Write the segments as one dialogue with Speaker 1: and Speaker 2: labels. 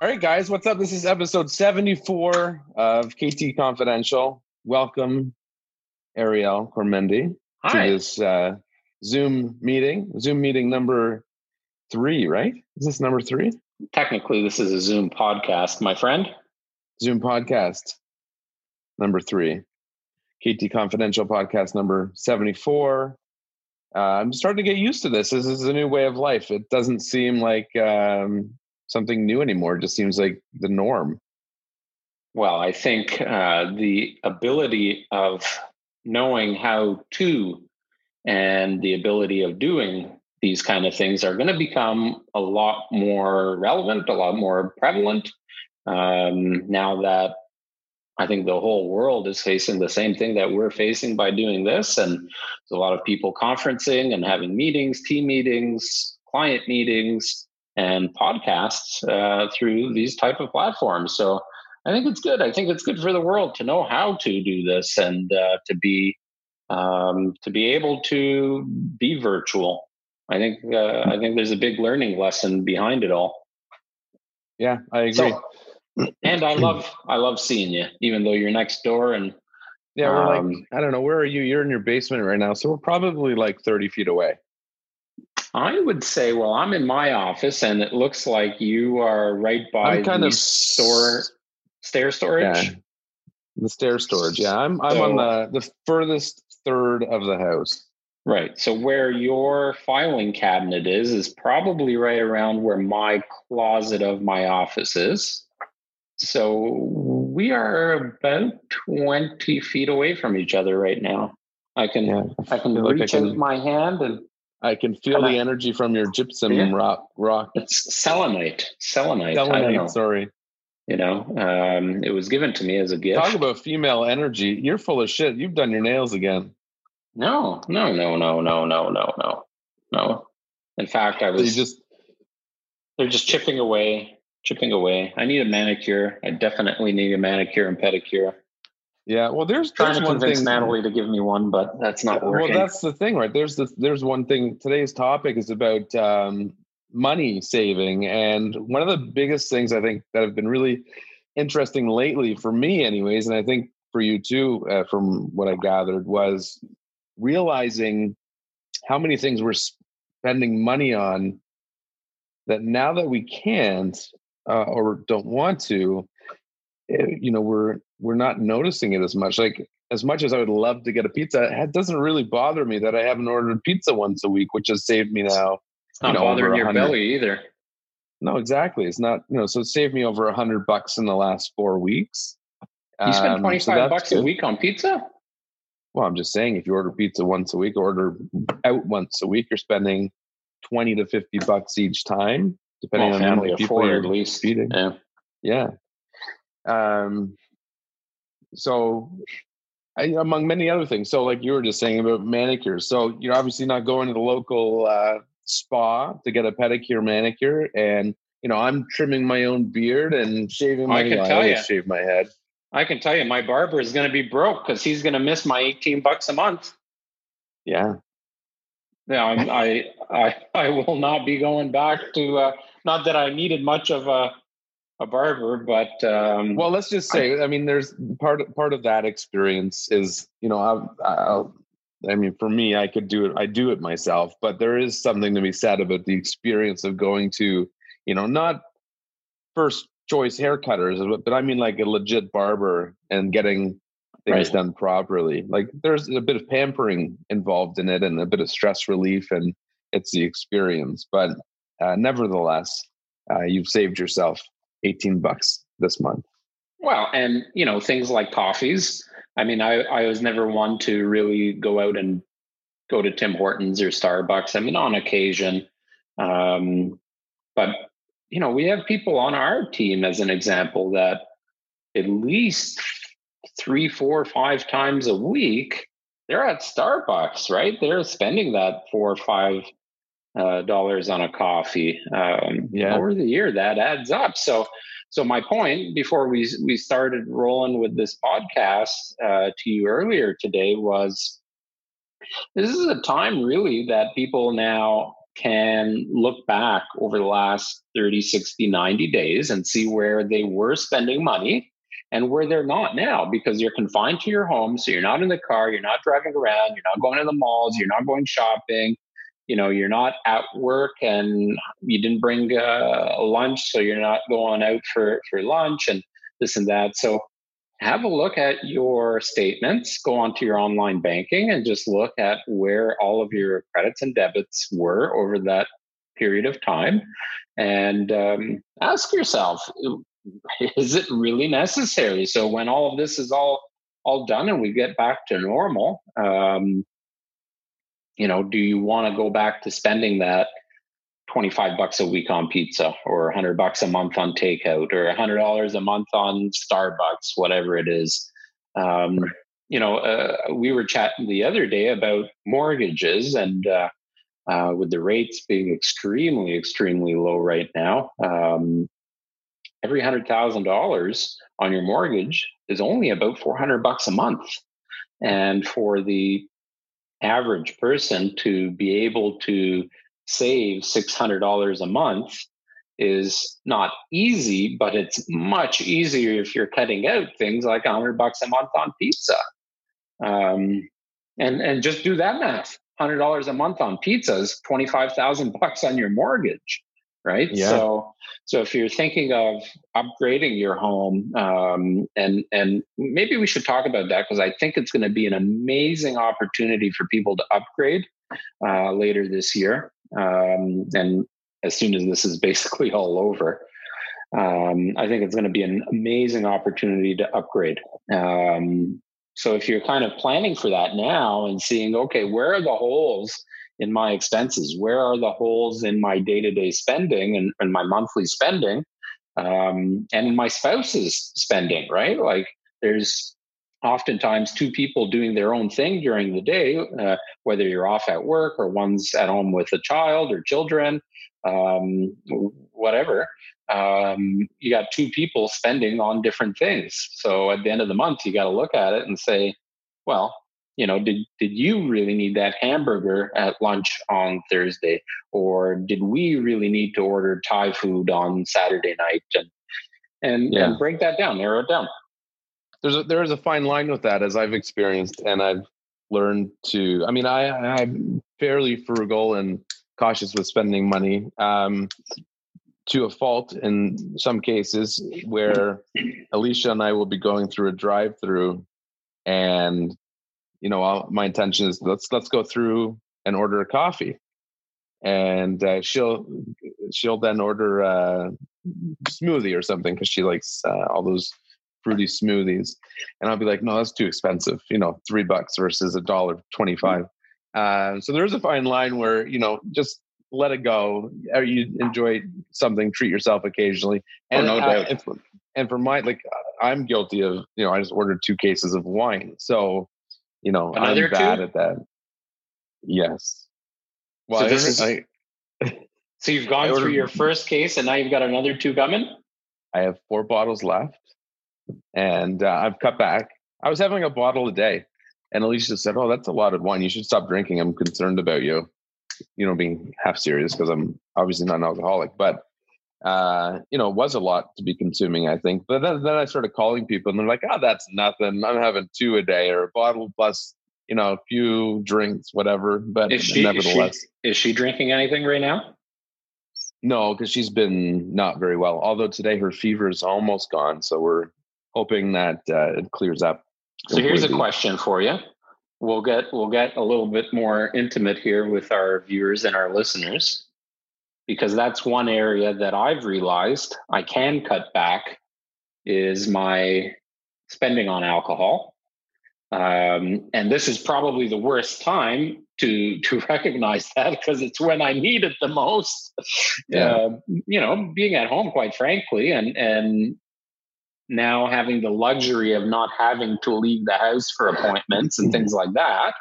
Speaker 1: All right, guys, what's up? This is episode 74 of KT Confidential. Welcome, Ariel Cormendi,
Speaker 2: Hi.
Speaker 1: to this uh, Zoom meeting. Zoom meeting number three, right? Is this number three?
Speaker 2: Technically, this is a Zoom podcast, my friend.
Speaker 1: Zoom podcast number three. KT Confidential podcast number 74. Uh, I'm starting to get used to this. This is a new way of life. It doesn't seem like um, something new anymore. It just seems like the norm.
Speaker 2: Well, I think uh, the ability of knowing how to and the ability of doing these kind of things are going to become a lot more relevant, a lot more prevalent. Um, now that I think the whole world is facing the same thing that we're facing by doing this, and there's a lot of people conferencing and having meetings, team meetings, client meetings, and podcasts uh, through these type of platforms. So I think it's good. I think it's good for the world to know how to do this and uh, to be um, to be able to be virtual. I think uh, I think there's a big learning lesson behind it all.
Speaker 1: Yeah, I agree.
Speaker 2: So, and I love I love seeing you, even though you're next door. And
Speaker 1: yeah, we're
Speaker 2: um,
Speaker 1: like, I don't know, where are you? You're in your basement right now. So we're probably like 30 feet away.
Speaker 2: I would say, well, I'm in my office, and it looks like you are right by
Speaker 1: I'm kind
Speaker 2: the
Speaker 1: of
Speaker 2: store stair storage.
Speaker 1: Yeah. The stair storage. Yeah, I'm I'm
Speaker 2: So-
Speaker 1: on the the furthest third of the house.
Speaker 2: Right. So where your filing cabinet is is probably right around where my closet of my office is. So we are about 20 feet away from each other right now. I can
Speaker 1: Yeah,
Speaker 2: I can
Speaker 1: feel like I
Speaker 2: reach out my hand and
Speaker 1: I can feel the energy from your gypsum
Speaker 2: Yeah.
Speaker 1: rock rock
Speaker 2: it's selenite. Selenite. I don't
Speaker 1: selenite.
Speaker 2: know.
Speaker 1: Sorry.
Speaker 2: You know, um, it was given to me as a gift.
Speaker 1: Talk about female energy. You're full of shit. You've done your nails again.
Speaker 2: no, no, no, no, no, no, no, no, no. In fact, I was
Speaker 1: just
Speaker 2: They're just chipping away, chipping away. I need a manicure. I definitely need a manicure and pedicure.
Speaker 1: Yeah. Well, there's
Speaker 2: Trying
Speaker 1: there's
Speaker 2: to
Speaker 1: one
Speaker 2: convince
Speaker 1: thing.
Speaker 2: Natalie to give me one, but that's not working.
Speaker 1: Well, that's the thing, right? There's this. There's one thing. Today's topic is about um, money saving, and one of the biggest things I think that have been really interesting lately for me, anyways, and I think for you too, uh, from what I gathered, was realizing how many things we're spending money on that now that we can't uh, or don't want to, you know, we're we're not noticing it as much. Like as much as I would love to get a pizza, it doesn't really bother me that I haven't ordered pizza once a week, which has saved me now.
Speaker 2: it's not
Speaker 1: you know,
Speaker 2: bothering your
Speaker 1: 100.
Speaker 2: belly either.
Speaker 1: No, exactly. It's not, you know, so it saved me over a hundred bucks in the last four weeks.
Speaker 2: You spend
Speaker 1: Um, so
Speaker 2: 25 bucks a week on pizza?
Speaker 1: Well, I'm just saying, if you order pizza once a week, order out once a week, you're spending twenty to fifty bucks each time, depending
Speaker 2: Well,
Speaker 1: on how many people you're
Speaker 2: at least.
Speaker 1: feeding.
Speaker 2: Yeah.
Speaker 1: Yeah. Um. So, I, among many other things, so like you were just saying about manicures. So you're obviously not going to the local uh, spa to get a pedicure, manicure, and you know I'm trimming my own beard and shaving my.
Speaker 2: I can
Speaker 1: you
Speaker 2: tell
Speaker 1: always
Speaker 2: ya.
Speaker 1: shave my head.
Speaker 2: I can tell you, my barber is going to be broke because he's going to miss my 18 bucks a month.
Speaker 1: Yeah.
Speaker 2: Yeah, I'm, I, I, I will not be going back to. Uh, not that I needed much of a, a barber, but um,
Speaker 1: Well, let's just say, I, mean, there's part part of that experience is, you know, I'll, I'll, I mean, for me, I could do it. I do it myself, but there is something to be said about the experience of going to, you know, not first choice haircutters, but, but I mean like a legit barber and getting things
Speaker 2: Right.
Speaker 1: done properly. Like there's a bit of pampering involved in it and a bit of stress relief, and it's the experience. But uh, nevertheless, uh, you've saved yourself 18 bucks this month.
Speaker 2: Well, and you know things like coffees. I mean, I I was never one to really go out and go to Tim Hortons or Starbucks. I mean, on occasion, um, but you know, we have people on our team, as an example, that at least three, four, five times a week they're at Starbucks, right? They're spending that four or five uh, dollars on a coffee. Um,
Speaker 1: Yeah.
Speaker 2: over the year, that adds up. So so my point before we we started rolling with this podcast uh, to you earlier today was this is a time really that people now can look back over the last 30, 60, 90 days and see where they were spending money and where they're not now because you're confined to your home. So you're not in the car, you're not driving around, you're not going to the malls, you're not going shopping. You know, you're not at work and you didn't bring uh, lunch, so you're not going out for, for lunch and this and that. So have a look at your statements, go onto your online banking and just look at where all of your credits and debits were over that period of time and um, ask yourself is it really necessary so when all of this is all all done and we get back to normal um, you know do you want to go back to spending that 25 bucks a week on pizza or 100 bucks a month on takeout or $100 a month on starbucks whatever it is? Um, you know uh, we were chatting the other day about mortgages and uh, uh, with the rates being extremely extremely low right now um, every $100000 on your mortgage is only about 400 bucks a month. And for the average person to be able to save $600 a month is not easy, but it's much easier if you're cutting out things like 100 bucks a month on pizza. Um, and, and just do that math. $100 a month on pizza is 25,000 bucks on your mortgage, right? Yeah. So, so if you're thinking of upgrading your home, um, and and maybe we should talk about that because I think it's going to be an amazing opportunity for people to upgrade uh, later this year. Um, and as soon as this is basically all over, um, I think it's going to be an amazing opportunity to upgrade. Um, so if you're kind of planning for that now and seeing, okay, where are the holes in my expenses? Where are the holes in my day to day spending and, and, my monthly spending? Um, and my spouse's spending, right? Like there's oftentimes two people doing their own thing during the day, uh, whether you're off at work or one's at home with a child or children, um, whatever. Um, you got two people spending on different things. So at the end of the month, you got to look at it and say, well, you know, did did you really need that hamburger at lunch on Thursday, or did we really need to order Thai food on Saturday night? And and, yeah. and break that down, narrow it down
Speaker 1: there's a, there is a fine line with that as I've experienced and I've learned to I mean I I'm fairly frugal and cautious with spending money um, to a fault in some cases where Alicia and I will be going through a drive through and you know I'll, my intention is let's let's go through and order a coffee. And uh, she'll she'll then order a smoothie or something because she likes uh, all those fruity smoothies. And i'll be like no that's too expensive you know three bucks versus a dollar 25 uh, so there's a fine line where you know just let it go. You enjoy something treat yourself occasionally.
Speaker 2: Oh, and oh, no doubt.
Speaker 1: and, for, and for my like i'm guilty of you know i just ordered two cases of wine. So you know
Speaker 2: Another
Speaker 1: i'm bad
Speaker 2: two?
Speaker 1: at that yes
Speaker 2: well so, this is, I, so you've gone ordered, through your first case and now you've got another two coming
Speaker 1: i have four bottles left and uh, I've cut back. I was having a bottle a day, and Alicia said, "Oh, that's a lot of wine. You should stop drinking. I'm concerned about you." You know, being half serious because I'm obviously not an alcoholic, but uh, you know, it was a lot to be consuming. I think, but then, then I started calling people, and they're like, "Oh, that's nothing. I'm having two a day, or a bottle plus." You know, a few drinks, whatever. But
Speaker 2: is she,
Speaker 1: nevertheless,
Speaker 2: is she, is she drinking anything right now?
Speaker 1: No, because she's been not very well. Although today her fever is almost gone, so we're hoping that uh, it clears up.
Speaker 2: So here's a question for you. We'll get we'll get a little bit more intimate here with our viewers and our listeners because that's one area that I've realized I can cut back is my spending on alcohol. Um, and this is probably the worst time to to recognize that because it's when I need it the most. Yeah. Uh, you know, being at home, quite frankly, and and now having the luxury of not having to leave the house for appointments and things like that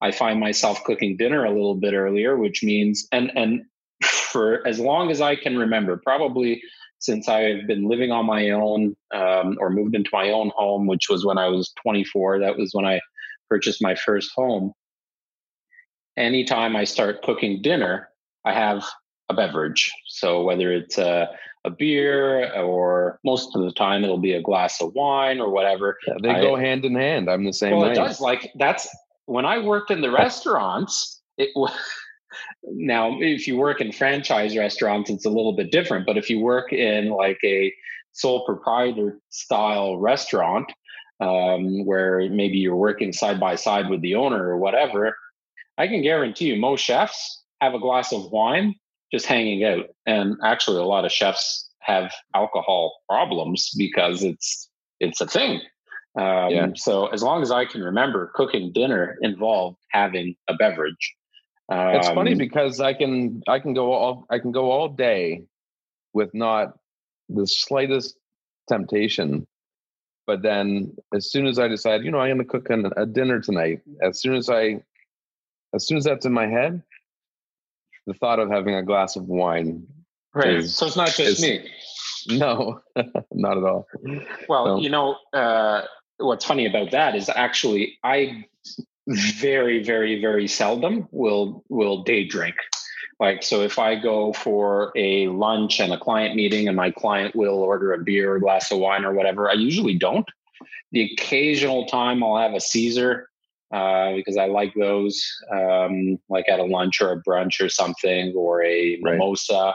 Speaker 2: i find myself cooking dinner a little bit earlier which means and and for as long as i can remember probably since i've been living on my own um, or moved into my own home which was when i was 24 that was when i purchased my first home anytime i start cooking dinner I have a beverage. So whether it's a, a beer or most of the time it'll be a glass of wine or whatever.
Speaker 1: Yeah, they I, go hand in hand. I'm the same
Speaker 2: well,
Speaker 1: way.
Speaker 2: it does. Like that's when I worked in the restaurants. It was now if you work in franchise restaurants, it's a little bit different. But if you work in like a sole proprietor style restaurant, um, where maybe you're working side by side with the owner or whatever, I can guarantee you most chefs have a glass of wine just hanging out. And actually, a lot of chefs have alcohol problems because it's it's a thing. Um, yeah. So as long as I can remember, cooking dinner involved having a beverage.
Speaker 1: Um, it's funny um, because I can I can go all I can go all day with not the slightest temptation. But then, as soon as I decide, you know, I'm going to cook an, a dinner tonight. As soon as I, as soon as that's in my head, the thought of having a glass of wine.
Speaker 2: Right. Is, so it's not just me.
Speaker 1: No, not at all.
Speaker 2: Well, so. you know, uh, what's funny about that is actually I very, very, very seldom will will day drink. Like so, if I go for a lunch and a client meeting, and my client will order a beer, a glass of wine, or whatever, I usually don't. The occasional time I'll have a Caesar, uh, because I like those, um, like at a lunch or a brunch or something, or a right. mimosa.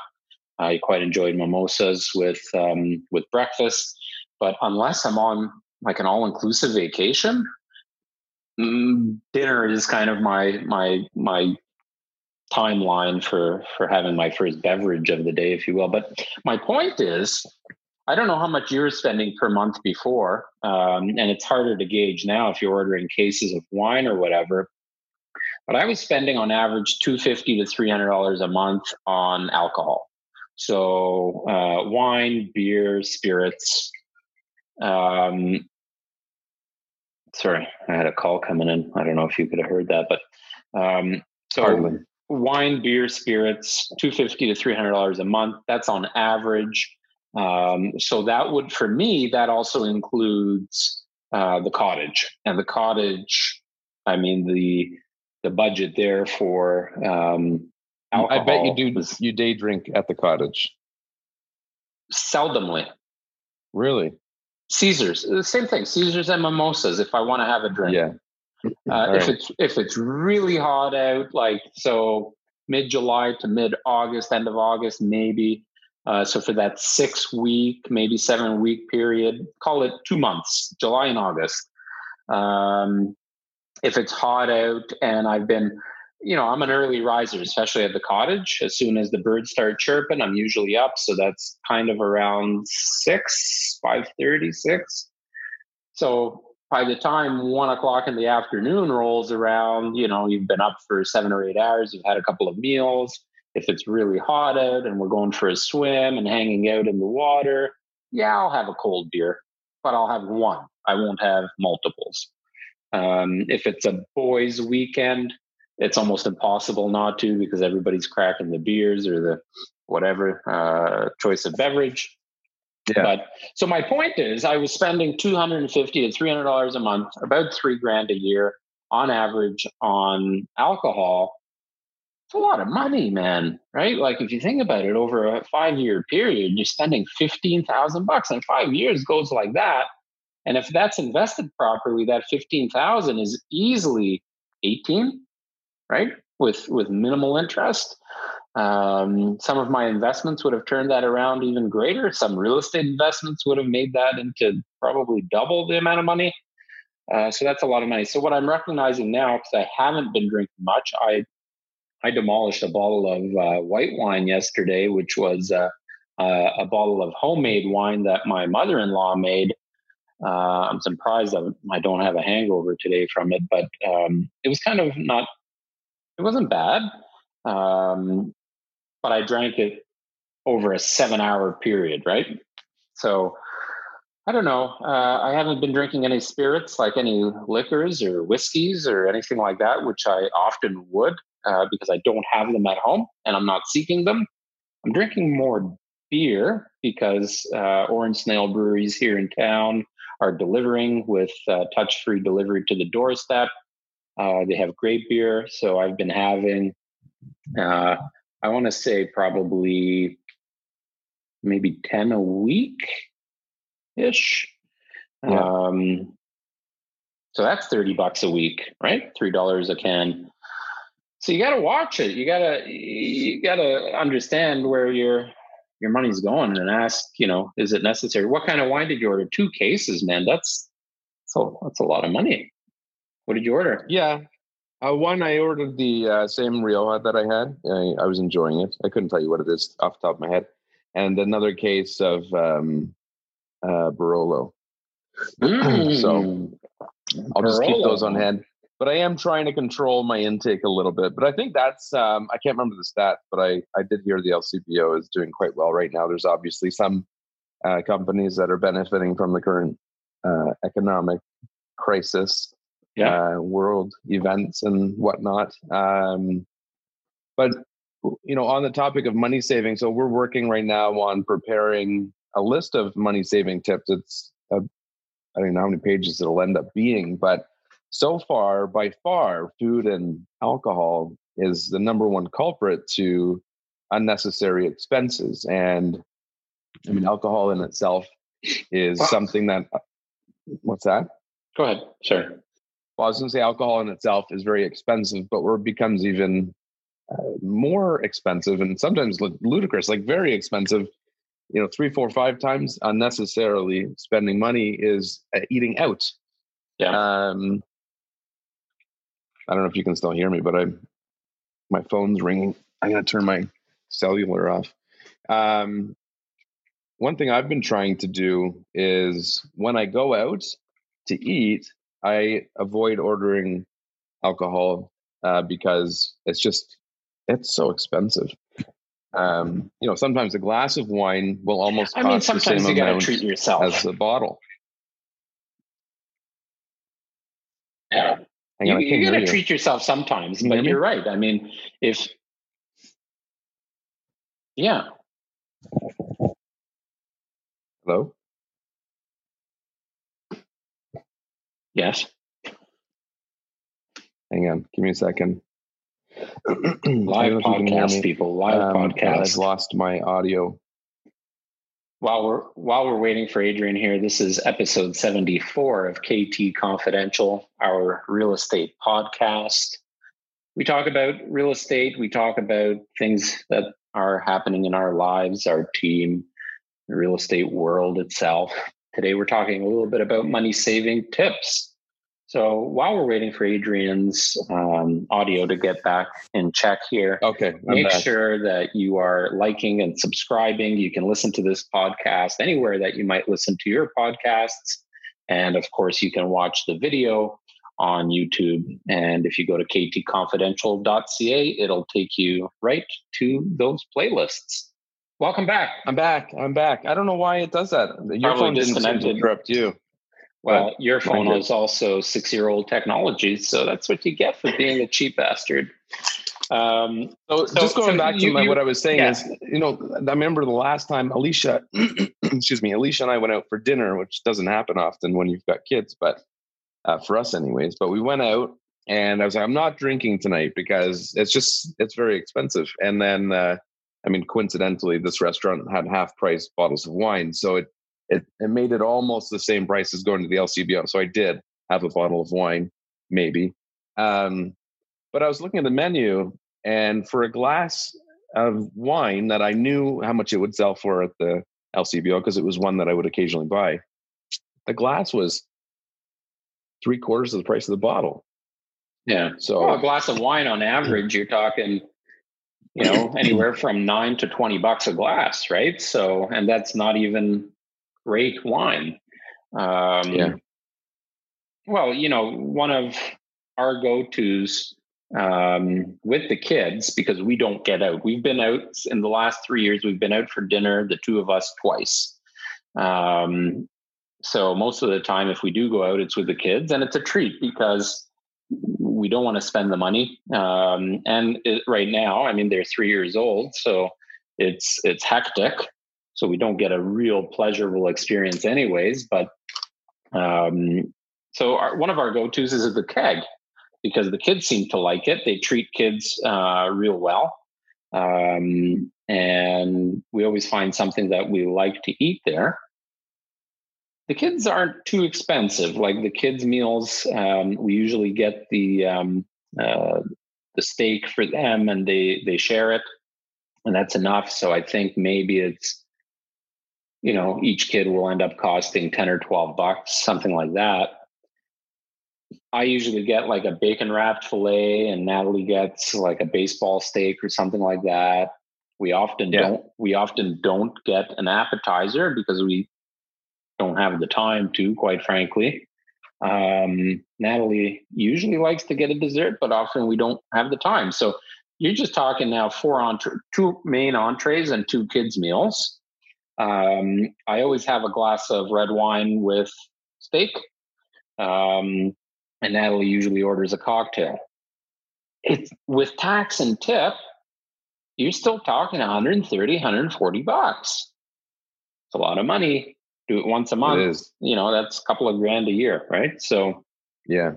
Speaker 2: I quite enjoyed mimosas with um, with breakfast, but unless I'm on like an all inclusive vacation, dinner is kind of my my my timeline for for having my first beverage of the day, if you will. But my point is, I don't know how much you're spending per month before, um, and it's harder to gauge now if you're ordering cases of wine or whatever. But I was spending on average two fifty to three hundred dollars a month on alcohol. So uh, wine, beer, spirits. Um, sorry, I had a call coming in. I don't know if you could have heard that, but um, so Hardly. wine, beer, spirits, two fifty to three hundred dollars a month. That's on average. Um, so that would, for me, that also includes uh, the cottage and the cottage. I mean the the budget there for. Um,
Speaker 1: I bet you do. Was, you day drink at the cottage.
Speaker 2: Seldomly.
Speaker 1: Really.
Speaker 2: Caesars, the same thing. Caesars and mimosas. If I want to have a drink.
Speaker 1: Yeah.
Speaker 2: Uh, if right. it's if it's really hot out, like so mid July to mid August, end of August, maybe uh, so for that six week, maybe seven week period, call it two months, July and August. Um, if it's hot out and I've been, you know, I'm an early riser, especially at the cottage. As soon as the birds start chirping, I'm usually up. So that's kind of around six, five thirty, six. So by the time one o'clock in the afternoon rolls around, you know, you've been up for seven or eight hours, you've had a couple of meals if it's really hot out and we're going for a swim and hanging out in the water, yeah, I'll have a cold beer, but I'll have one. I won't have multiples. Um, if it's a boys' weekend, it's almost impossible not to because everybody's cracking the beers or the whatever uh, choice of beverage. Yeah. But so my point is, I was spending two hundred and fifty to three hundred dollars a month, about three grand a year on average on alcohol it's a lot of money, man. Right? Like if you think about it, over a five year period, you're spending fifteen thousand bucks, and five years goes like that. And if that's invested properly, that fifteen thousand is easily eighteen, right? With with minimal interest. Um, some of my investments would have turned that around even greater. Some real estate investments would have made that into probably double the amount of money. Uh, so that's a lot of money. So what I'm recognizing now, because I haven't been drinking much, I I demolished a bottle of uh, white wine yesterday, which was uh, uh, a bottle of homemade wine that my mother in law made. Uh, I'm surprised I don't have a hangover today from it, but um, it was kind of not, it wasn't bad. Um, but I drank it over a seven hour period, right? So I don't know. Uh, I haven't been drinking any spirits, like any liquors or whiskeys or anything like that, which I often would uh, because I don't have them at home and I'm not seeking them. I'm drinking more beer because uh, Orange Snail breweries here in town are delivering with uh, touch free delivery to the doorstep. Uh, they have great beer. So I've been having uh, I want to say probably maybe 10 a week ish. Yeah. Um, so that's 30 bucks a week, right? $3 a can. So you got to watch it. You got to you got to understand where your your money's going and ask, you know, is it necessary? What kind of wine did you order? Two cases, man. That's so that's a lot of money. What did you order?
Speaker 1: Yeah. Uh, one, I ordered the uh, same Rioja that I had. I, I, was enjoying it. I couldn't tell you what it is off the top of my head. And another case of um, uh, Barolo. Mm. so I'll just keep those on hand. But I am trying to control my intake a little bit. But I think that's um, I can't remember the stat, but I I did hear the LCBO is doing quite well right now. There's obviously some uh, companies that are benefiting from the current uh, economic crisis, yeah. uh, world events and whatnot. Um, but you know, on the topic of money saving, so we're working right now on preparing a list of money saving tips. It's a, I don't know how many pages it'll end up being, but so far, by far, food and alcohol is the number one culprit to unnecessary expenses. And I mean, alcohol in itself is well, something that. What's that?
Speaker 2: Go ahead. Sure.
Speaker 1: Well, I was going to say alcohol in itself is very expensive, but where it becomes even uh, more expensive and sometimes ludicrous, like very expensive, you know, three, four, five times unnecessarily spending money is uh, eating out. Yeah. Um, I don't know if you can still hear me, but I my phone's ringing. I'm gonna turn my cellular off. Um, one thing I've been trying to do is when I go out to eat, I avoid ordering alcohol uh, because it's just it's so expensive. Um, you know, sometimes a glass of wine will almost I mean, sometimes you gotta treat yourself as a bottle.
Speaker 2: Yeah. Hang you, on, you got to treat yourself sometimes, you but you're right. I mean, if yeah.
Speaker 1: Hello.
Speaker 2: Yes.
Speaker 1: Hang on, give me a second.
Speaker 2: live podcast, people. Live um, podcast.
Speaker 1: I've lost my audio
Speaker 2: while we're while we're waiting for Adrian here, this is episode 74 of KT Confidential, our real estate podcast. We talk about real estate, we talk about things that are happening in our lives, our team, the real estate world itself. Today we're talking a little bit about money saving tips. So while we're waiting for Adrian's um, audio to get back in check here,
Speaker 1: okay,
Speaker 2: make back. sure that you are liking and subscribing. You can listen to this podcast anywhere that you might listen to your podcasts. And of course, you can watch the video on YouTube. And if you go to ktconfidential.ca, it'll take you right to those playlists. Welcome back.
Speaker 1: I'm back. I'm back. I don't know why it does that. Your phone didn't interrupt you.
Speaker 2: Well, your phone is also six year old technology. So that's what you get for being a cheap bastard.
Speaker 1: Um, so, so, just going so back you, to my, you, what I was saying yeah. is, you know, I remember the last time Alicia, excuse me, Alicia and I went out for dinner, which doesn't happen often when you've got kids, but uh, for us anyways. But we went out and I was like, I'm not drinking tonight because it's just, it's very expensive. And then, uh, I mean, coincidentally, this restaurant had half price bottles of wine. So it it, it made it almost the same price as going to the LCBO. So I did have a bottle of wine, maybe. Um, but I was looking at the menu, and for a glass of wine that I knew how much it would sell for at the LCBO, because it was one that I would occasionally buy, the glass was three quarters of the price of the bottle.
Speaker 2: Yeah. So well, a glass of wine on average, you're talking, you know, anywhere from nine to 20 bucks a glass, right? So, and that's not even great wine. Um, yeah. Well, you know, one of our go tos um, with the kids because we don't get out. We've been out in the last three years. We've been out for dinner, the two of us, twice. Um, so most of the time, if we do go out, it's with the kids, and it's a treat because we don't want to spend the money. Um, and it, right now, I mean, they're three years old, so it's it's hectic so we don't get a real pleasurable experience anyways but um, so our, one of our go-to's is the keg because the kids seem to like it they treat kids uh, real well Um, and we always find something that we like to eat there. The kids aren't too expensive. Like the kids' meals, um, we usually get the um, uh, the steak for them, and they they share it, and that's enough. So I think maybe it's you know each kid will end up costing ten or twelve bucks, something like that. I usually get like a bacon wrapped fillet, and Natalie gets like a baseball steak or something like that. We often yeah. don't. We often don't get an appetizer because we don't have the time to, quite frankly. Um, Natalie usually likes to get a dessert, but often we don't have the time. So you're just talking now four entre- two main entrees and two kids meals. Um, I always have a glass of red wine with steak. Um, and Natalie usually orders a cocktail. It's with tax and tip, you're still talking 130, 140 bucks. It's a lot of money. Do it once a month. You know, that's a couple of grand a year, right? So
Speaker 1: yeah.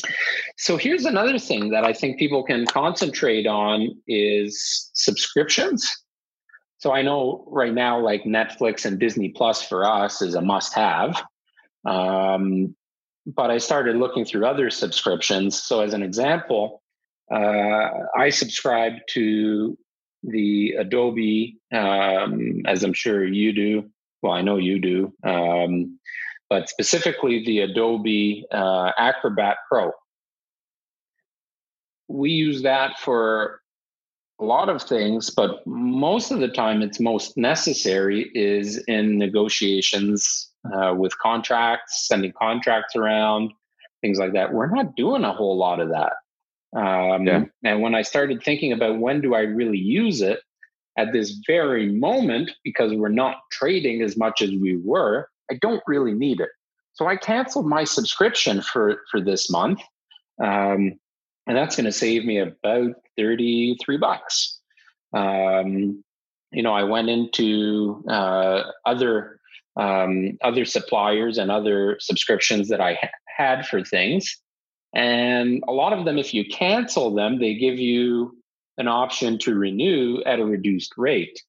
Speaker 2: So here's another thing that I think people can concentrate on is subscriptions. So I know right now, like Netflix and Disney Plus for us is a must have. Um, but I started looking through other subscriptions. So, as an example, uh, I subscribe to the Adobe, um, as I'm sure you do. Well, I know you do, um, but specifically the Adobe uh, Acrobat Pro. We use that for a lot of things, but most of the time it's most necessary is in negotiations uh, with contracts, sending contracts around, things like that. We're not doing a whole lot of that. Um, yeah. And when I started thinking about when do I really use it, at this very moment, because we're not trading as much as we were, I don't really need it. So I canceled my subscription for for this month, um, and that's going to save me about thirty three bucks. Um, you know, I went into uh, other um, other suppliers and other subscriptions that I ha- had for things. And a lot of them, if you cancel them, they give you an option to renew at a reduced rate.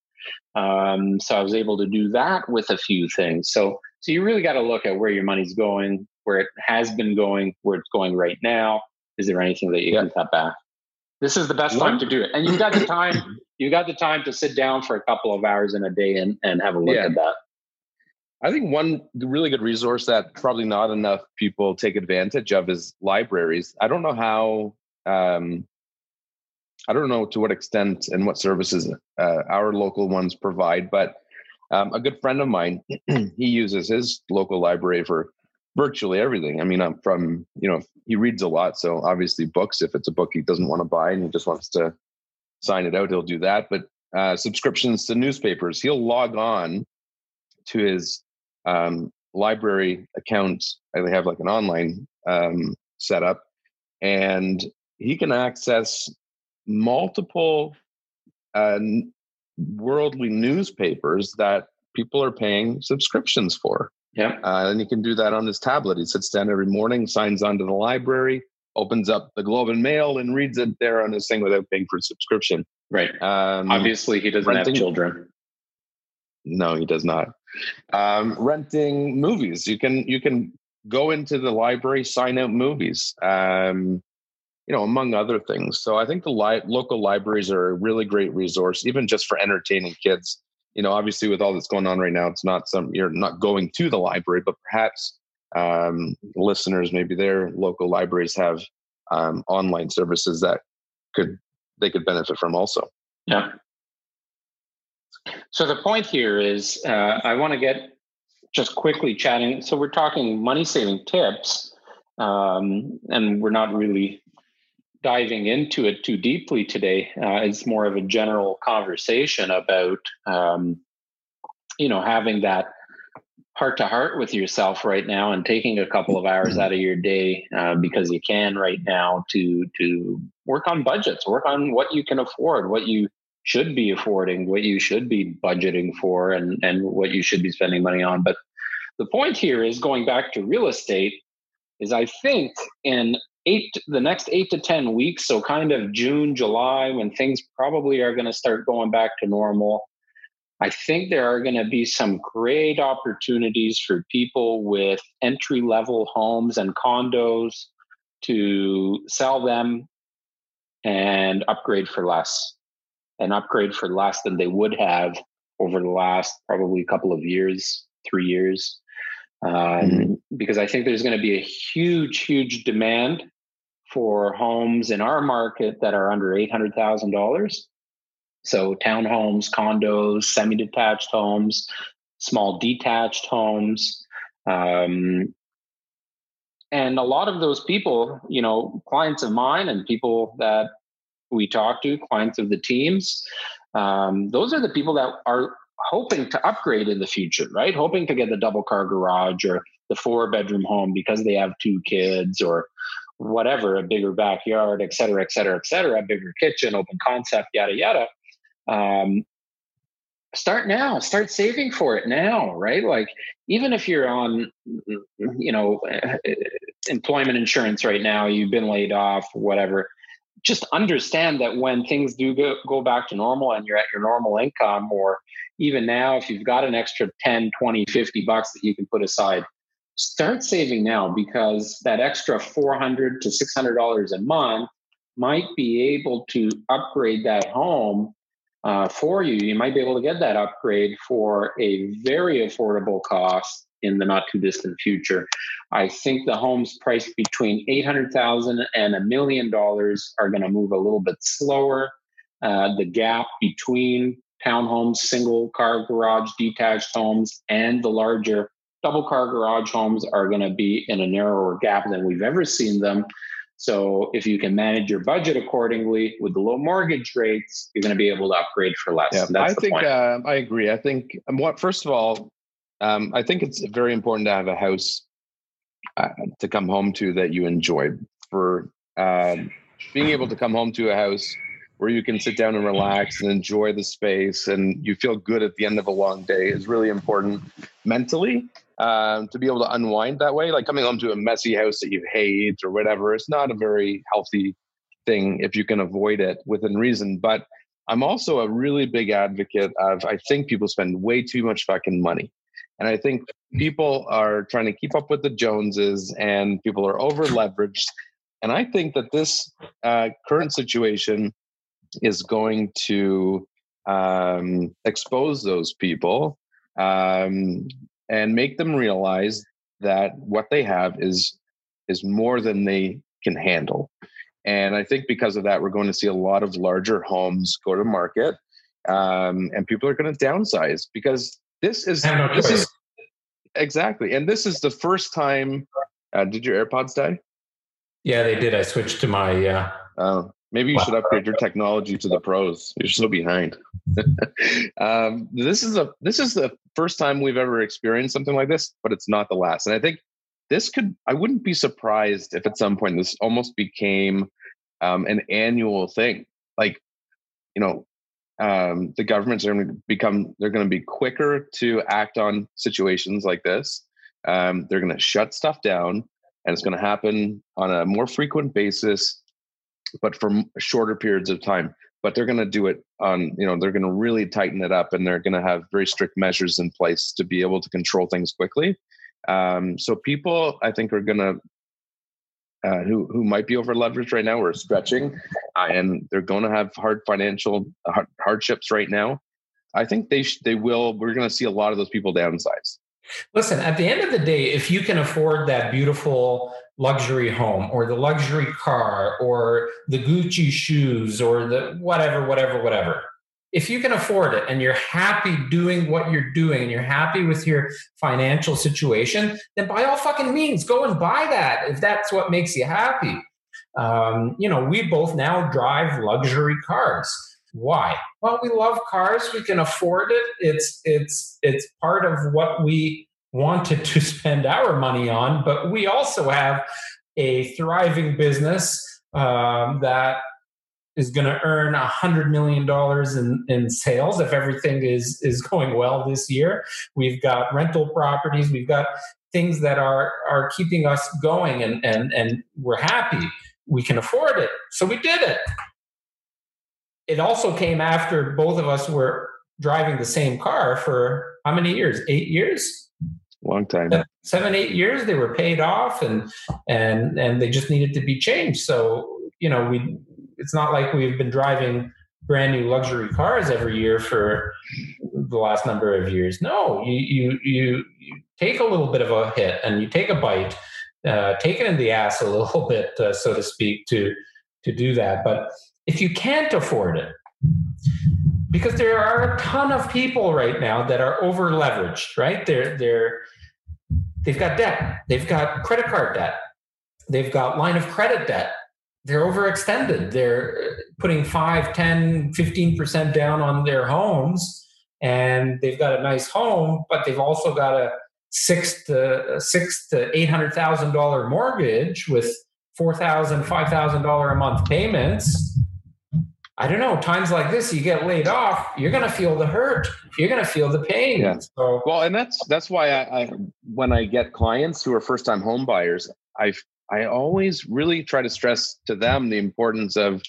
Speaker 2: Um, so I was able to do that with a few things. So, so you really got to look at where your money's going, where it has been going, where it's going right now. Is there anything that you can cut back? This is the best time to do it, and you've got the time. You got the time to sit down for a couple of hours in a day and, and have a look yeah. at that.
Speaker 1: I think one really good resource that probably not enough people take advantage of is libraries. I don't know how, um, I don't know to what extent and what services uh, our local ones provide, but um, a good friend of mine, he uses his local library for virtually everything. I mean, I'm from, you know, he reads a lot. So obviously books, if it's a book he doesn't want to buy and he just wants to sign it out, he'll do that. But uh, subscriptions to newspapers, he'll log on to his um, library account. They have like an online um, setup, and he can access multiple uh, worldly newspapers that people are paying subscriptions for.
Speaker 2: Yeah.
Speaker 1: Uh, and he can do that on his tablet. He sits down every morning, signs on to the library, opens up the Globe and Mail, and reads it there on his thing without paying for a subscription.
Speaker 2: Right. Um, Obviously, he doesn't renting, have children.
Speaker 1: No, he does not. Um, renting movies, you can you can go into the library, sign out movies. Um, you know, among other things. So I think the li- local libraries are a really great resource, even just for entertaining kids. You know, obviously with all that's going on right now, it's not some you're not going to the library, but perhaps um, listeners, maybe their local libraries have um, online services that could they could benefit from also.
Speaker 2: Yeah, so the point here is uh, I want to get just quickly chatting. So we're talking money saving tips, um, and we're not really diving into it too deeply today. Uh, it's more of a general conversation about, um, you know, having that heart to heart with yourself right now and taking a couple of hours mm-hmm. out of your day uh, because you can right now to to work on budgets, work on what you can afford, what you should be affording, what you should be budgeting for, and, and what you should be spending money on. But the point here is going back to real estate is I think in eight the next eight to ten weeks so kind of june july when things probably are going to start going back to normal i think there are going to be some great opportunities for people with entry level homes and condos to sell them and upgrade for less and upgrade for less than they would have over the last probably a couple of years three years um, mm-hmm. because I think there's going to be a huge, huge demand for homes in our market that are under $800,000. So townhomes, condos, semi-detached homes, small detached homes. Um, and a lot of those people, you know, clients of mine and people that we talk to, clients of the teams, um, those are the people that are hoping to upgrade in the future, right? Hoping to get the double car garage or the four bedroom home because they have two kids or whatever, a bigger backyard, et cetera, et cetera, et cetera, bigger kitchen, open concept, yada, yada. Um, start now, start saving for it now, right? Like, even if you're on, you know, employment insurance right now, you've been laid off, whatever, just understand that when things do go, go back to normal and you're at your normal income or even now if you've got an extra 10 20 50 bucks that you can put aside start saving now because that extra 400 to 600 dollars a month might be able to upgrade that home uh, for you. You might be able to get that upgrade for a very affordable cost in the not too distant future. I think the homes priced between 800000 and a million dollars are going to move a little bit slower. Uh, the gap between townhomes, single car garage, detached homes, and the larger double car garage homes are going to be in a narrower gap than we've ever seen them. So if you can manage your budget accordingly with the low mortgage rates, you're going to be able to upgrade for less.
Speaker 1: Yeah, I think uh, I agree. I think um, what first of all, um, I think it's very important to have a house uh, to come home to that you enjoy. For um, being able to come home to a house where you can sit down and relax and enjoy the space and you feel good at the end of a long day is really important mentally um, to be able to unwind that way. Like coming home to a messy house that you hate or whatever it's not a very healthy thing if you can avoid it within reason. But i'm also a really big advocate of i think people spend way too much fucking money. And i think people are trying to keep up with the joneses and people are over leveraged and i think that this uh, current situation is going to um, expose those people um, and make them realize that what they have is is more than they can handle. And I think because of that, we're going to see a lot of larger homes go to market, um, and people are going to downsize because this is this is exactly, and this is the first time. Uh, did your AirPods die?
Speaker 3: Yeah, they did. I switched to my. Uh,
Speaker 1: oh, Maybe you wow. should upgrade your technology to the pros. You're so behind. um, this is a this is the first time we've ever experienced something like this, but it's not the last. And I think this could. I wouldn't be surprised if at some point this almost became um, an annual thing. Like, you know, um, the governments are going to become. They're going to be quicker to act on situations like this. Um, they're going to shut stuff down, and it's going to happen on a more frequent basis but for shorter periods of time but they're going to do it on you know they're going to really tighten it up and they're going to have very strict measures in place to be able to control things quickly. Um, so people i think are going to uh, who who might be over leveraged right now or stretching uh, and they're going to have hard financial hardships right now. I think they sh- they will we're going to see a lot of those people downsize.
Speaker 3: Listen, at the end of the day, if you can afford that beautiful luxury home or the luxury car or the Gucci shoes or the whatever, whatever, whatever, if you can afford it and you're happy doing what you're doing and you're happy with your financial situation, then by all fucking means, go and buy that if that's what makes you happy. Um, you know, we both now drive luxury cars. Why? Well, we love cars. We can afford it. It's it's it's part of what we wanted to spend our money on. But we also have a thriving business um, that is going to earn a hundred million dollars in, in sales if everything is is going well this year. We've got rental properties. We've got
Speaker 2: things that are are keeping us going and and and we're happy we can afford it so we did it it also came after both of us were driving the same car for how many years eight years
Speaker 1: long time
Speaker 2: seven eight years they were paid off and and and they just needed to be changed so you know we it's not like we've been driving brand new luxury cars every year for the last number of years. No, you you you, you take a little bit of a hit and you take a bite, uh, take it in the ass a little bit, uh, so to speak, to to do that. But if you can't afford it, because there are a ton of people right now that are over leveraged, right? They're they're they've got debt, they've got credit card debt, they've got line of credit debt they're overextended. They're uh, putting 5, 10, 15% down on their homes and they've got a nice home, but they've also got a six to six to eight hundred thousand dollar mortgage with four thousand, five thousand dollar a month payments. I don't know. Times like this, you get laid off, you're going to feel the hurt. You're going to feel the pain.
Speaker 1: Yeah. So, well, and that's that's why I, I when I get clients who are first time home buyers, I I always really try to stress to them the importance of,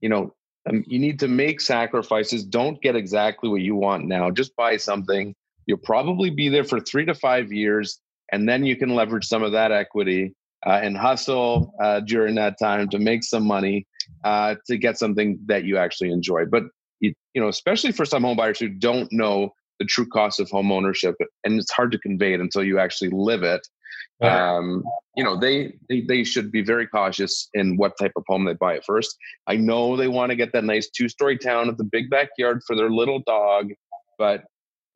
Speaker 1: you know, um, you need to make sacrifices. Don't get exactly what you want now. Just buy something. You'll probably be there for three to five years, and then you can leverage some of that equity uh, and hustle uh, during that time to make some money uh, to get something that you actually enjoy. But you, you know, especially for some homebuyers who don't know the true cost of home ownership, and it's hard to convey it until you actually live it um, you know they, they they should be very cautious in what type of home they buy at first i know they want to get that nice two story town with a big backyard for their little dog but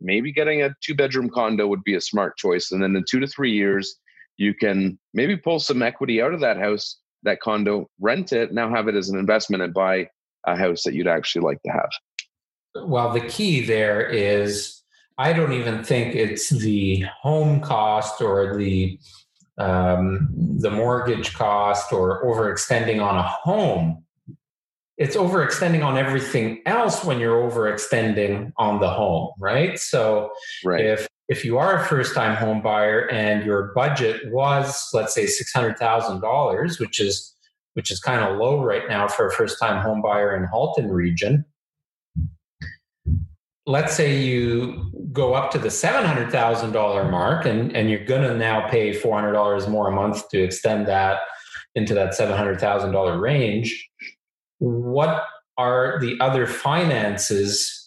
Speaker 1: maybe getting a two bedroom condo would be a smart choice and then in two to three years you can maybe pull some equity out of that house that condo rent it now have it as an investment and buy a house that you'd actually like to have
Speaker 2: well the key there is I don't even think it's the home cost or the um, the mortgage cost or overextending on a home. It's overextending on everything else when you're overextending on the home, right? So right. if if you are a first time home buyer and your budget was let's say six hundred thousand dollars, which is which is kind of low right now for a first time home buyer in Halton region, let's say you go up to the $700,000 mark and, and you're going to now pay $400 more a month to extend that into that $700,000 range. What are the other finances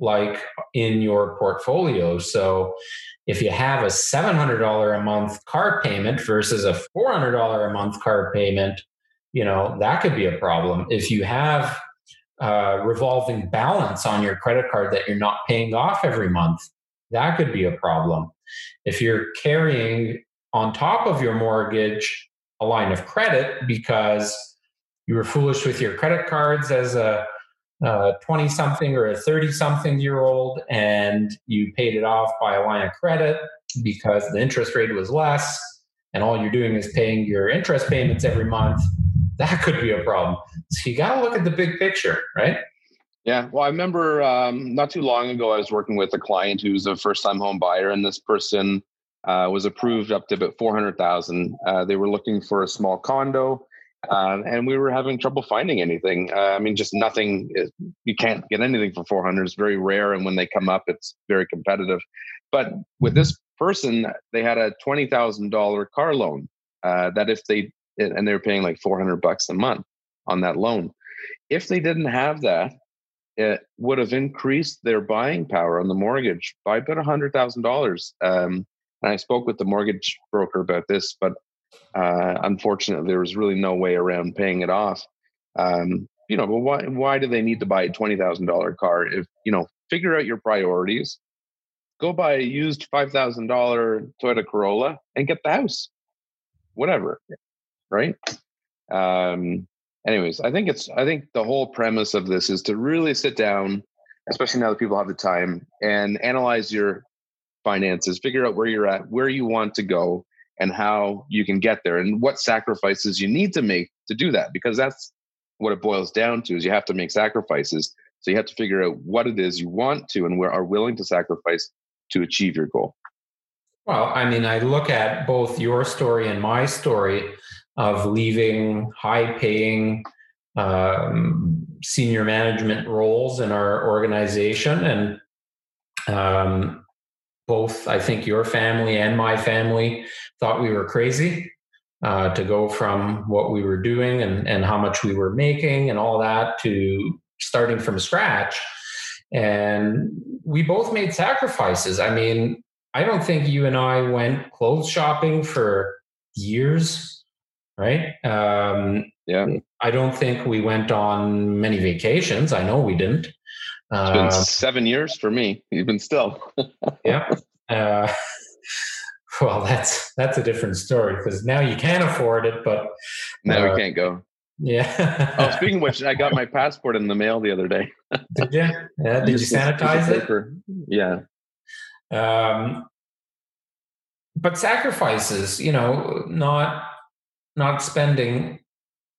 Speaker 2: like in your portfolio? So if you have a $700 a month car payment versus a $400 a month car payment, you know, that could be a problem. If you have uh, revolving balance on your credit card that you're not paying off every month. That could be a problem. If you're carrying on top of your mortgage a line of credit because you were foolish with your credit cards as a 20 something or a 30 something year old and you paid it off by a line of credit because the interest rate was less and all you're doing is paying your interest payments every month that could be a problem. So you got to look at the big picture, right?
Speaker 1: Yeah. Well, I remember um, not too long ago, I was working with a client who's a first time home buyer, and this person uh, was approved up to about 400,000. Uh, they were looking for a small condo. Uh, and we were having trouble finding anything. Uh, I mean, just nothing. You can't get anything for 400. It's very rare, and when they come up, it's very competitive. But with this person, they had a twenty thousand dollar car loan uh, that if they and they were paying like 400 bucks a month on that loan. If they didn't have that, it would have increased their buying power on the mortgage by about a hundred thousand um, dollars. And I spoke with the mortgage broker about this, but uh, unfortunately, there was really no way around paying it off. Um, you know, but why why do they need to buy a twenty thousand dollar car? If you know, figure out your priorities. Go buy a used five thousand dollar Toyota Corolla and get the house. Whatever right? Um, anyways, I think it's I think the whole premise of this is to really sit down, especially now that people have the time, and analyze your finances, figure out where you're at, where you want to go, and how you can get there, and what sacrifices you need to make to do that. Because that's what it boils down to: is you have to make sacrifices. So you have to figure out what it is you want to and are willing to sacrifice to achieve your goal.
Speaker 2: Well, I mean, I look at both your story and my story of leaving high paying um, senior management roles in our organization. And um, both, I think your family and my family thought we were crazy uh, to go from what we were doing and, and how much we were making and all that to starting from scratch. And we both made sacrifices. I mean, I don't think you and I went clothes shopping for years, right? Um,
Speaker 1: yeah.
Speaker 2: I don't think we went on many vacations. I know we didn't.
Speaker 1: It's been um, seven years for me, even still.
Speaker 2: yeah. Uh, well, that's that's a different story because now you can afford it, but
Speaker 1: now uh, we can't go.
Speaker 2: Yeah.
Speaker 1: oh, speaking of which, I got my passport in the mail the other day.
Speaker 2: did you? Yeah. Did you sanitize it?
Speaker 1: Yeah.
Speaker 2: Um, but sacrifices, you know, not not spending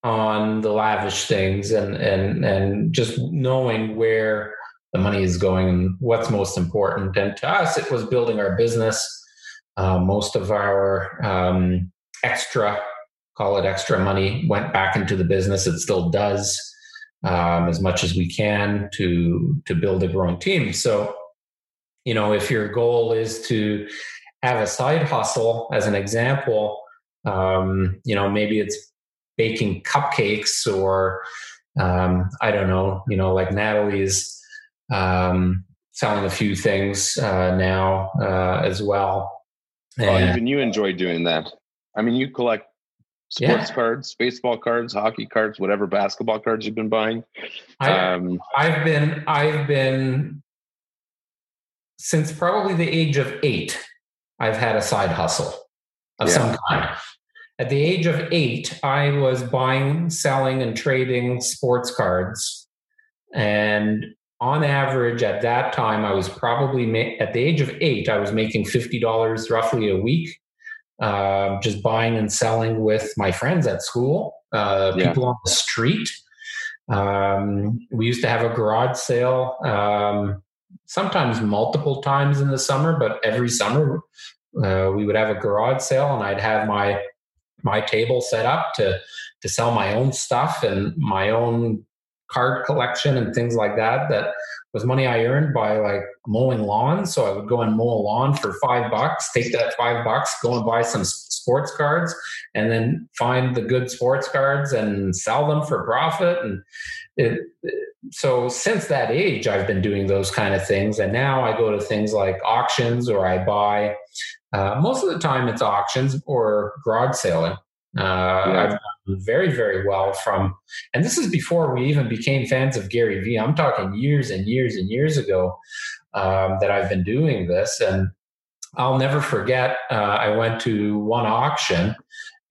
Speaker 2: on the lavish things and and and just knowing where the money is going and what's most important. And to us, it was building our business. Uh, most of our um, extra, call it extra money, went back into the business. It still does um, as much as we can to to build a growing team. So, you know, if your goal is to have a side hustle, as an example, um, you know, maybe it's baking cupcakes or um, I don't know, you know, like Natalie's um, selling a few things uh, now uh, as well.
Speaker 1: Oh, even you enjoy doing that. I mean, you collect sports yeah. cards, baseball cards, hockey cards, whatever basketball cards you've been buying.
Speaker 2: I, um, I've been, I've been since probably the age of eight. I've had a side hustle of yeah. some kind. At the age of eight, I was buying, selling, and trading sports cards. And on average, at that time, I was probably ma- at the age of eight, I was making $50 roughly a week, uh, just buying and selling with my friends at school, uh, yeah. people on the street. Um, we used to have a garage sale, um, sometimes multiple times in the summer, but every summer uh, we would have a garage sale, and I'd have my my table set up to to sell my own stuff and my own card collection and things like that that was money I earned by like mowing lawns. So I would go and mow a lawn for five bucks, take that five bucks, go and buy some sports cards, and then find the good sports cards and sell them for profit. And it, so since that age, I've been doing those kind of things. And now I go to things like auctions or I buy uh, most of the time, it's auctions or garage selling. Uh, yeah. I've done very, very well from, and this is before we even became fans of Gary Vee. I'm talking years and years and years ago um, that I've been doing this. And I'll never forget, uh, I went to one auction.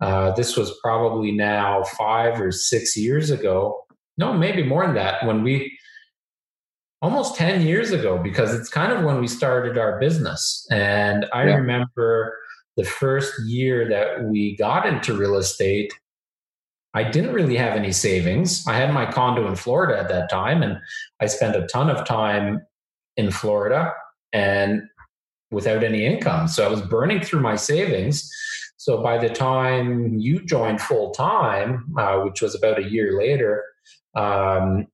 Speaker 2: Uh, this was probably now five or six years ago. No, maybe more than that. When we almost 10 years ago because it's kind of when we started our business. And I yeah. remember the first year that we got into real estate, I didn't really have any savings. I had my condo in Florida at that time, and I spent a ton of time in Florida and without any income. So I was burning through my savings. So by the time you joined full time, uh, which was about a year later, um,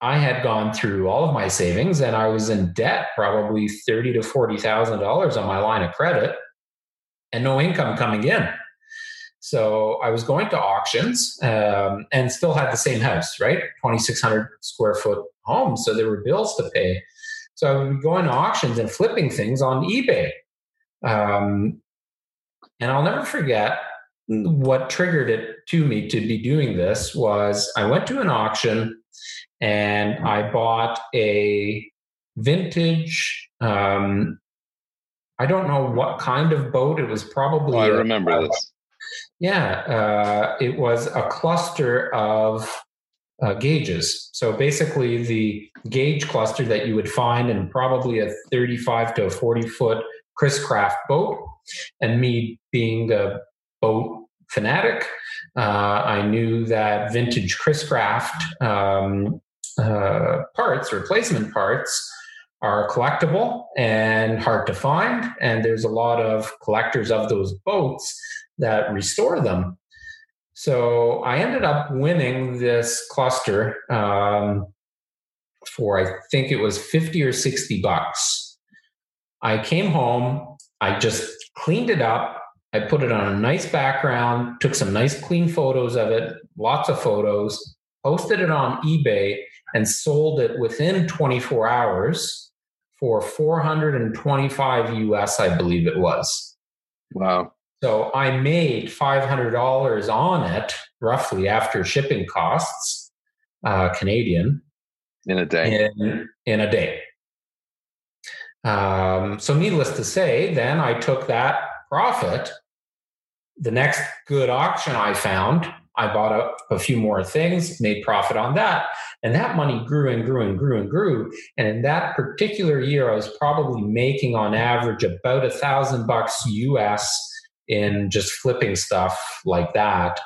Speaker 2: I had gone through all of my savings and I was in debt, probably thirty to forty thousand dollars on my line of credit, and no income coming in. So I was going to auctions um, and still had the same house, right? Twenty six hundred square foot home. So there were bills to pay. So I would be going to auctions and flipping things on eBay. Um, and I'll never forget what triggered it to me to be doing this was I went to an auction and I bought a vintage. Um, I don't know what kind of boat. It was probably.
Speaker 1: Oh, I remember a, this.
Speaker 2: Yeah, uh, it was a cluster of uh, gauges. So basically, the gauge cluster that you would find in probably a 35 to 40 foot Chris Craft boat, and me being a boat fanatic, uh, I knew that vintage Chris Craft um, uh, parts, replacement parts, are collectible and hard to find. And there's a lot of collectors of those boats that restore them. So I ended up winning this cluster um, for, I think it was 50 or 60 bucks. I came home, I just cleaned it up. I put it on a nice background, took some nice clean photos of it, lots of photos, posted it on eBay, and sold it within 24 hours for 425 US, I believe it was.
Speaker 1: Wow.
Speaker 2: So I made $500 on it, roughly after shipping costs, uh, Canadian.
Speaker 1: In a day.
Speaker 2: In, in a day. Um, so, needless to say, then I took that profit. The next good auction I found, I bought a, a few more things, made profit on that. And that money grew and grew and grew and grew. And in that particular year, I was probably making on average about a thousand bucks US in just flipping stuff like that.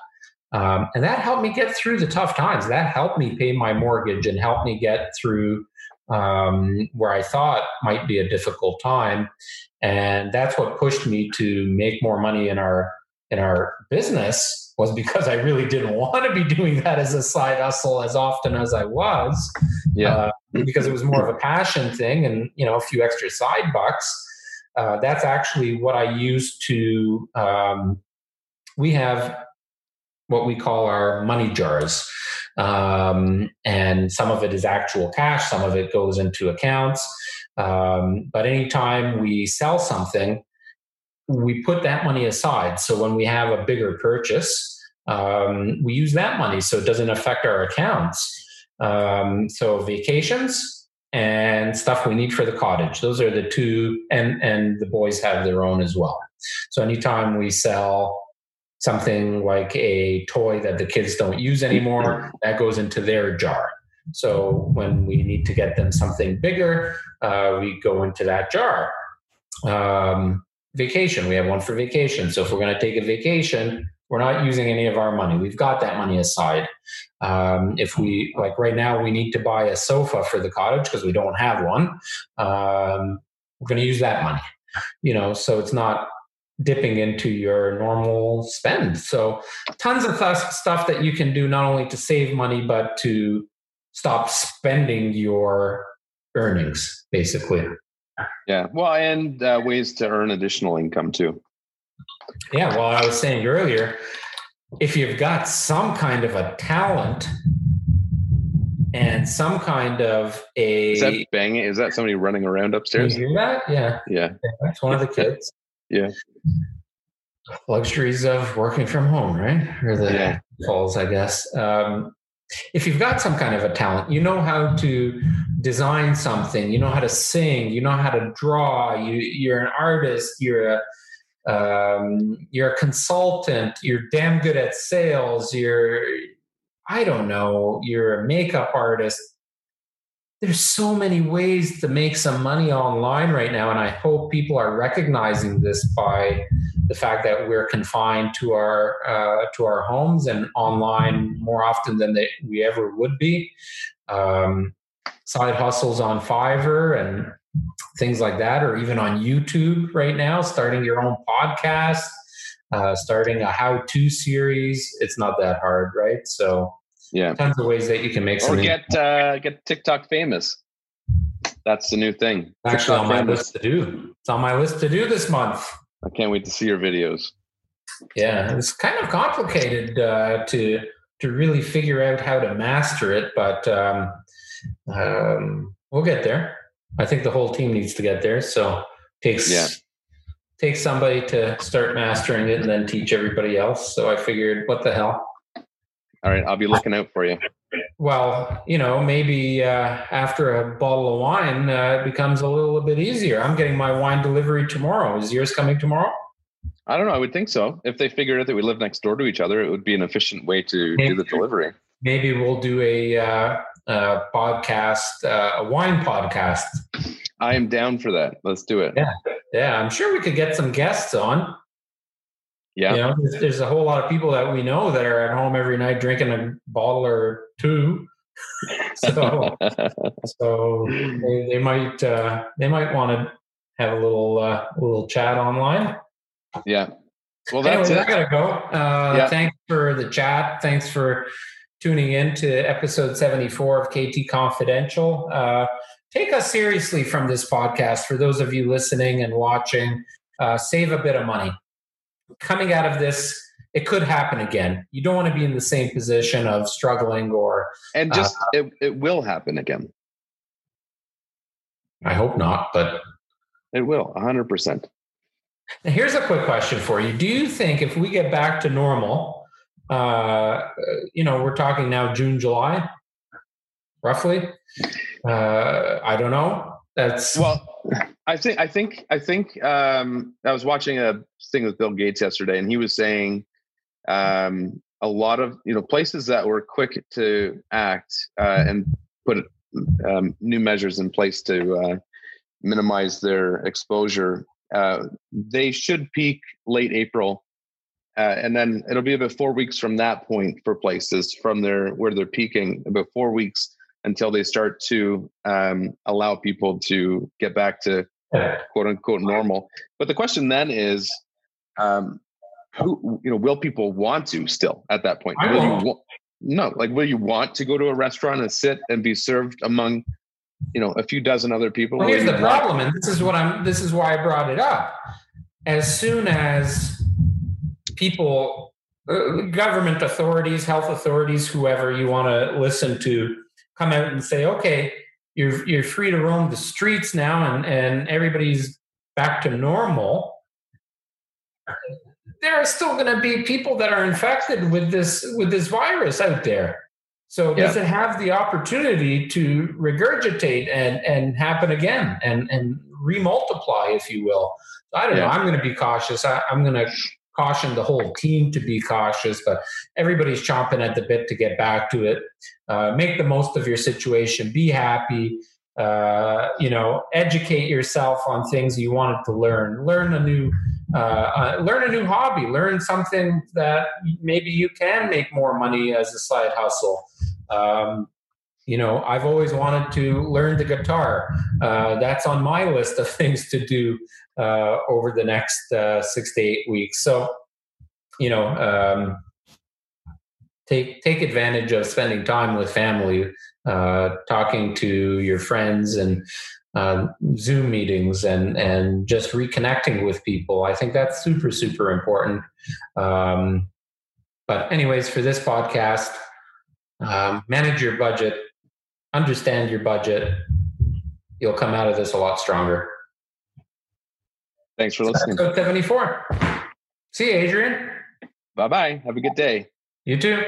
Speaker 2: Um, and that helped me get through the tough times. That helped me pay my mortgage and helped me get through um, where I thought might be a difficult time. And that's what pushed me to make more money in our in our business was because I really didn't want to be doing that as a side hustle as often as I was.
Speaker 1: Yeah. Uh,
Speaker 2: because it was more of a passion thing and you know a few extra side bucks. Uh, that's actually what I use to. Um, we have what we call our money jars. Um, and some of it is actual cash, some of it goes into accounts. Um, but anytime we sell something, we put that money aside. So when we have a bigger purchase, um, we use that money so it doesn't affect our accounts. Um, so vacations, and stuff we need for the cottage. Those are the two, and and the boys have their own as well. So anytime we sell something like a toy that the kids don't use anymore, that goes into their jar. So when we need to get them something bigger, uh, we go into that jar. Um, vacation, we have one for vacation. So if we're going to take a vacation, we're not using any of our money. We've got that money aside. Um, if we like right now, we need to buy a sofa for the cottage because we don't have one. Um, we're going to use that money. You know, so it's not dipping into your normal spend. So, tons of stuff that you can do not only to save money, but to stop spending your earnings, basically.
Speaker 1: Yeah. Well, and uh, ways to earn additional income too.
Speaker 2: Yeah. Well, I was saying earlier, if you've got some kind of a talent and some kind of a
Speaker 1: is that banging is that somebody running around upstairs
Speaker 2: you hear that yeah
Speaker 1: yeah
Speaker 2: that's one of the kids
Speaker 1: yeah.
Speaker 2: Luxuries of working from home, right? Or the yeah. falls, I guess. Um, if you've got some kind of a talent, you know how to design something, you know how to sing, you know how to draw, you, you're an artist, you're a um, you're a consultant, you're damn good at sales, you're I don't know, you're a makeup artist, there's so many ways to make some money online right now and i hope people are recognizing this by the fact that we're confined to our uh, to our homes and online more often than they, we ever would be. Um, side hustles on fiverr and things like that or even on youtube right now starting your own podcast uh, starting a how-to series it's not that hard right so
Speaker 1: yeah,
Speaker 2: tons of ways that you can make.
Speaker 1: Or get uh, get TikTok famous. That's the new thing.
Speaker 2: Actually, TikTok on my famous. list to do. It's on my list to do this month.
Speaker 1: I can't wait to see your videos.
Speaker 2: Yeah, it's kind of complicated uh, to to really figure out how to master it, but um, um, we'll get there. I think the whole team needs to get there. So takes yeah. takes somebody to start mastering it and then teach everybody else. So I figured, what the hell?
Speaker 1: All right, I'll be looking out for you.
Speaker 2: Well, you know, maybe uh, after a bottle of wine, uh, it becomes a little bit easier. I'm getting my wine delivery tomorrow. Is yours coming tomorrow?
Speaker 1: I don't know. I would think so. If they figured out that we live next door to each other, it would be an efficient way to maybe, do the delivery.
Speaker 2: Maybe we'll do a, uh, a podcast, uh, a wine podcast.
Speaker 1: I am down for that. Let's do it.
Speaker 2: Yeah, yeah. I'm sure we could get some guests on.
Speaker 1: Yeah.
Speaker 2: You know, there's, there's, a whole lot of people that we know that are at home every night drinking a bottle or two so so they, they might uh, they might want to have a little uh, a little chat online.
Speaker 1: Yeah. Well, that's
Speaker 2: Anyways,
Speaker 1: it.
Speaker 2: I gotta go. Uh,
Speaker 1: Yeah.
Speaker 2: Thanks for the chat. Thanks for tuning in to episode 74 of KT Confidential. Uh, take us seriously from this podcast. For those of you listening and watching, uh, save a bit of money. Coming out of this, it could happen again. You don't want to be in the same position of struggling, or
Speaker 1: And just it, it will happen again.
Speaker 2: I hope not, but
Speaker 1: It will, hundred percent.
Speaker 2: Now, here's a quick question for you. Do you think if we get back to normal, uh, you know, we're talking now June, July, roughly? Uh, I don't know. That's
Speaker 1: Well, I think I think I think um, I was watching a thing with Bill Gates yesterday, and he was saying um, a lot of you know places that were quick to act uh, and put um, new measures in place to uh, minimize their exposure. Uh, they should peak late April, uh, and then it'll be about four weeks from that point for places from their where they're peaking. About four weeks until they start to um, allow people to get back to quote unquote normal. But the question then is, um, who you know, will people want to still at that point? Will you wa- no, like will you want to go to a restaurant and sit and be served among you know a few dozen other people?
Speaker 2: Well, here's the
Speaker 1: want-
Speaker 2: problem, and this is what I'm. This is why I brought it up. As soon as people, uh, government authorities, health authorities, whoever you want to listen to, come out and say, "Okay, you're you're free to roam the streets now, and and everybody's back to normal." There are still going to be people that are infected with this with this virus out there. So does it have the opportunity to regurgitate and and happen again and and remultiply, if you will? I don't know. I'm going to be cautious. I, I'm going to caution the whole team to be cautious, but everybody's chomping at the bit to get back to it. Uh, make the most of your situation. Be happy. Uh, you know, educate yourself on things you wanted to learn. Learn a new, uh, uh, learn a new hobby. Learn something that maybe you can make more money as a side hustle. Um, you know, I've always wanted to learn the guitar. Uh, that's on my list of things to do uh, over the next uh, six to eight weeks. So, you know, um, take take advantage of spending time with family, uh, talking to your friends, and uh, Zoom meetings, and and just reconnecting with people. I think that's super super important. Um, but anyways, for this podcast, um, manage your budget, understand your budget. You'll come out of this a lot stronger.
Speaker 1: Thanks for listening.
Speaker 2: Episode 74. See you, Adrian.
Speaker 1: Bye bye. Have a good day.
Speaker 2: You too.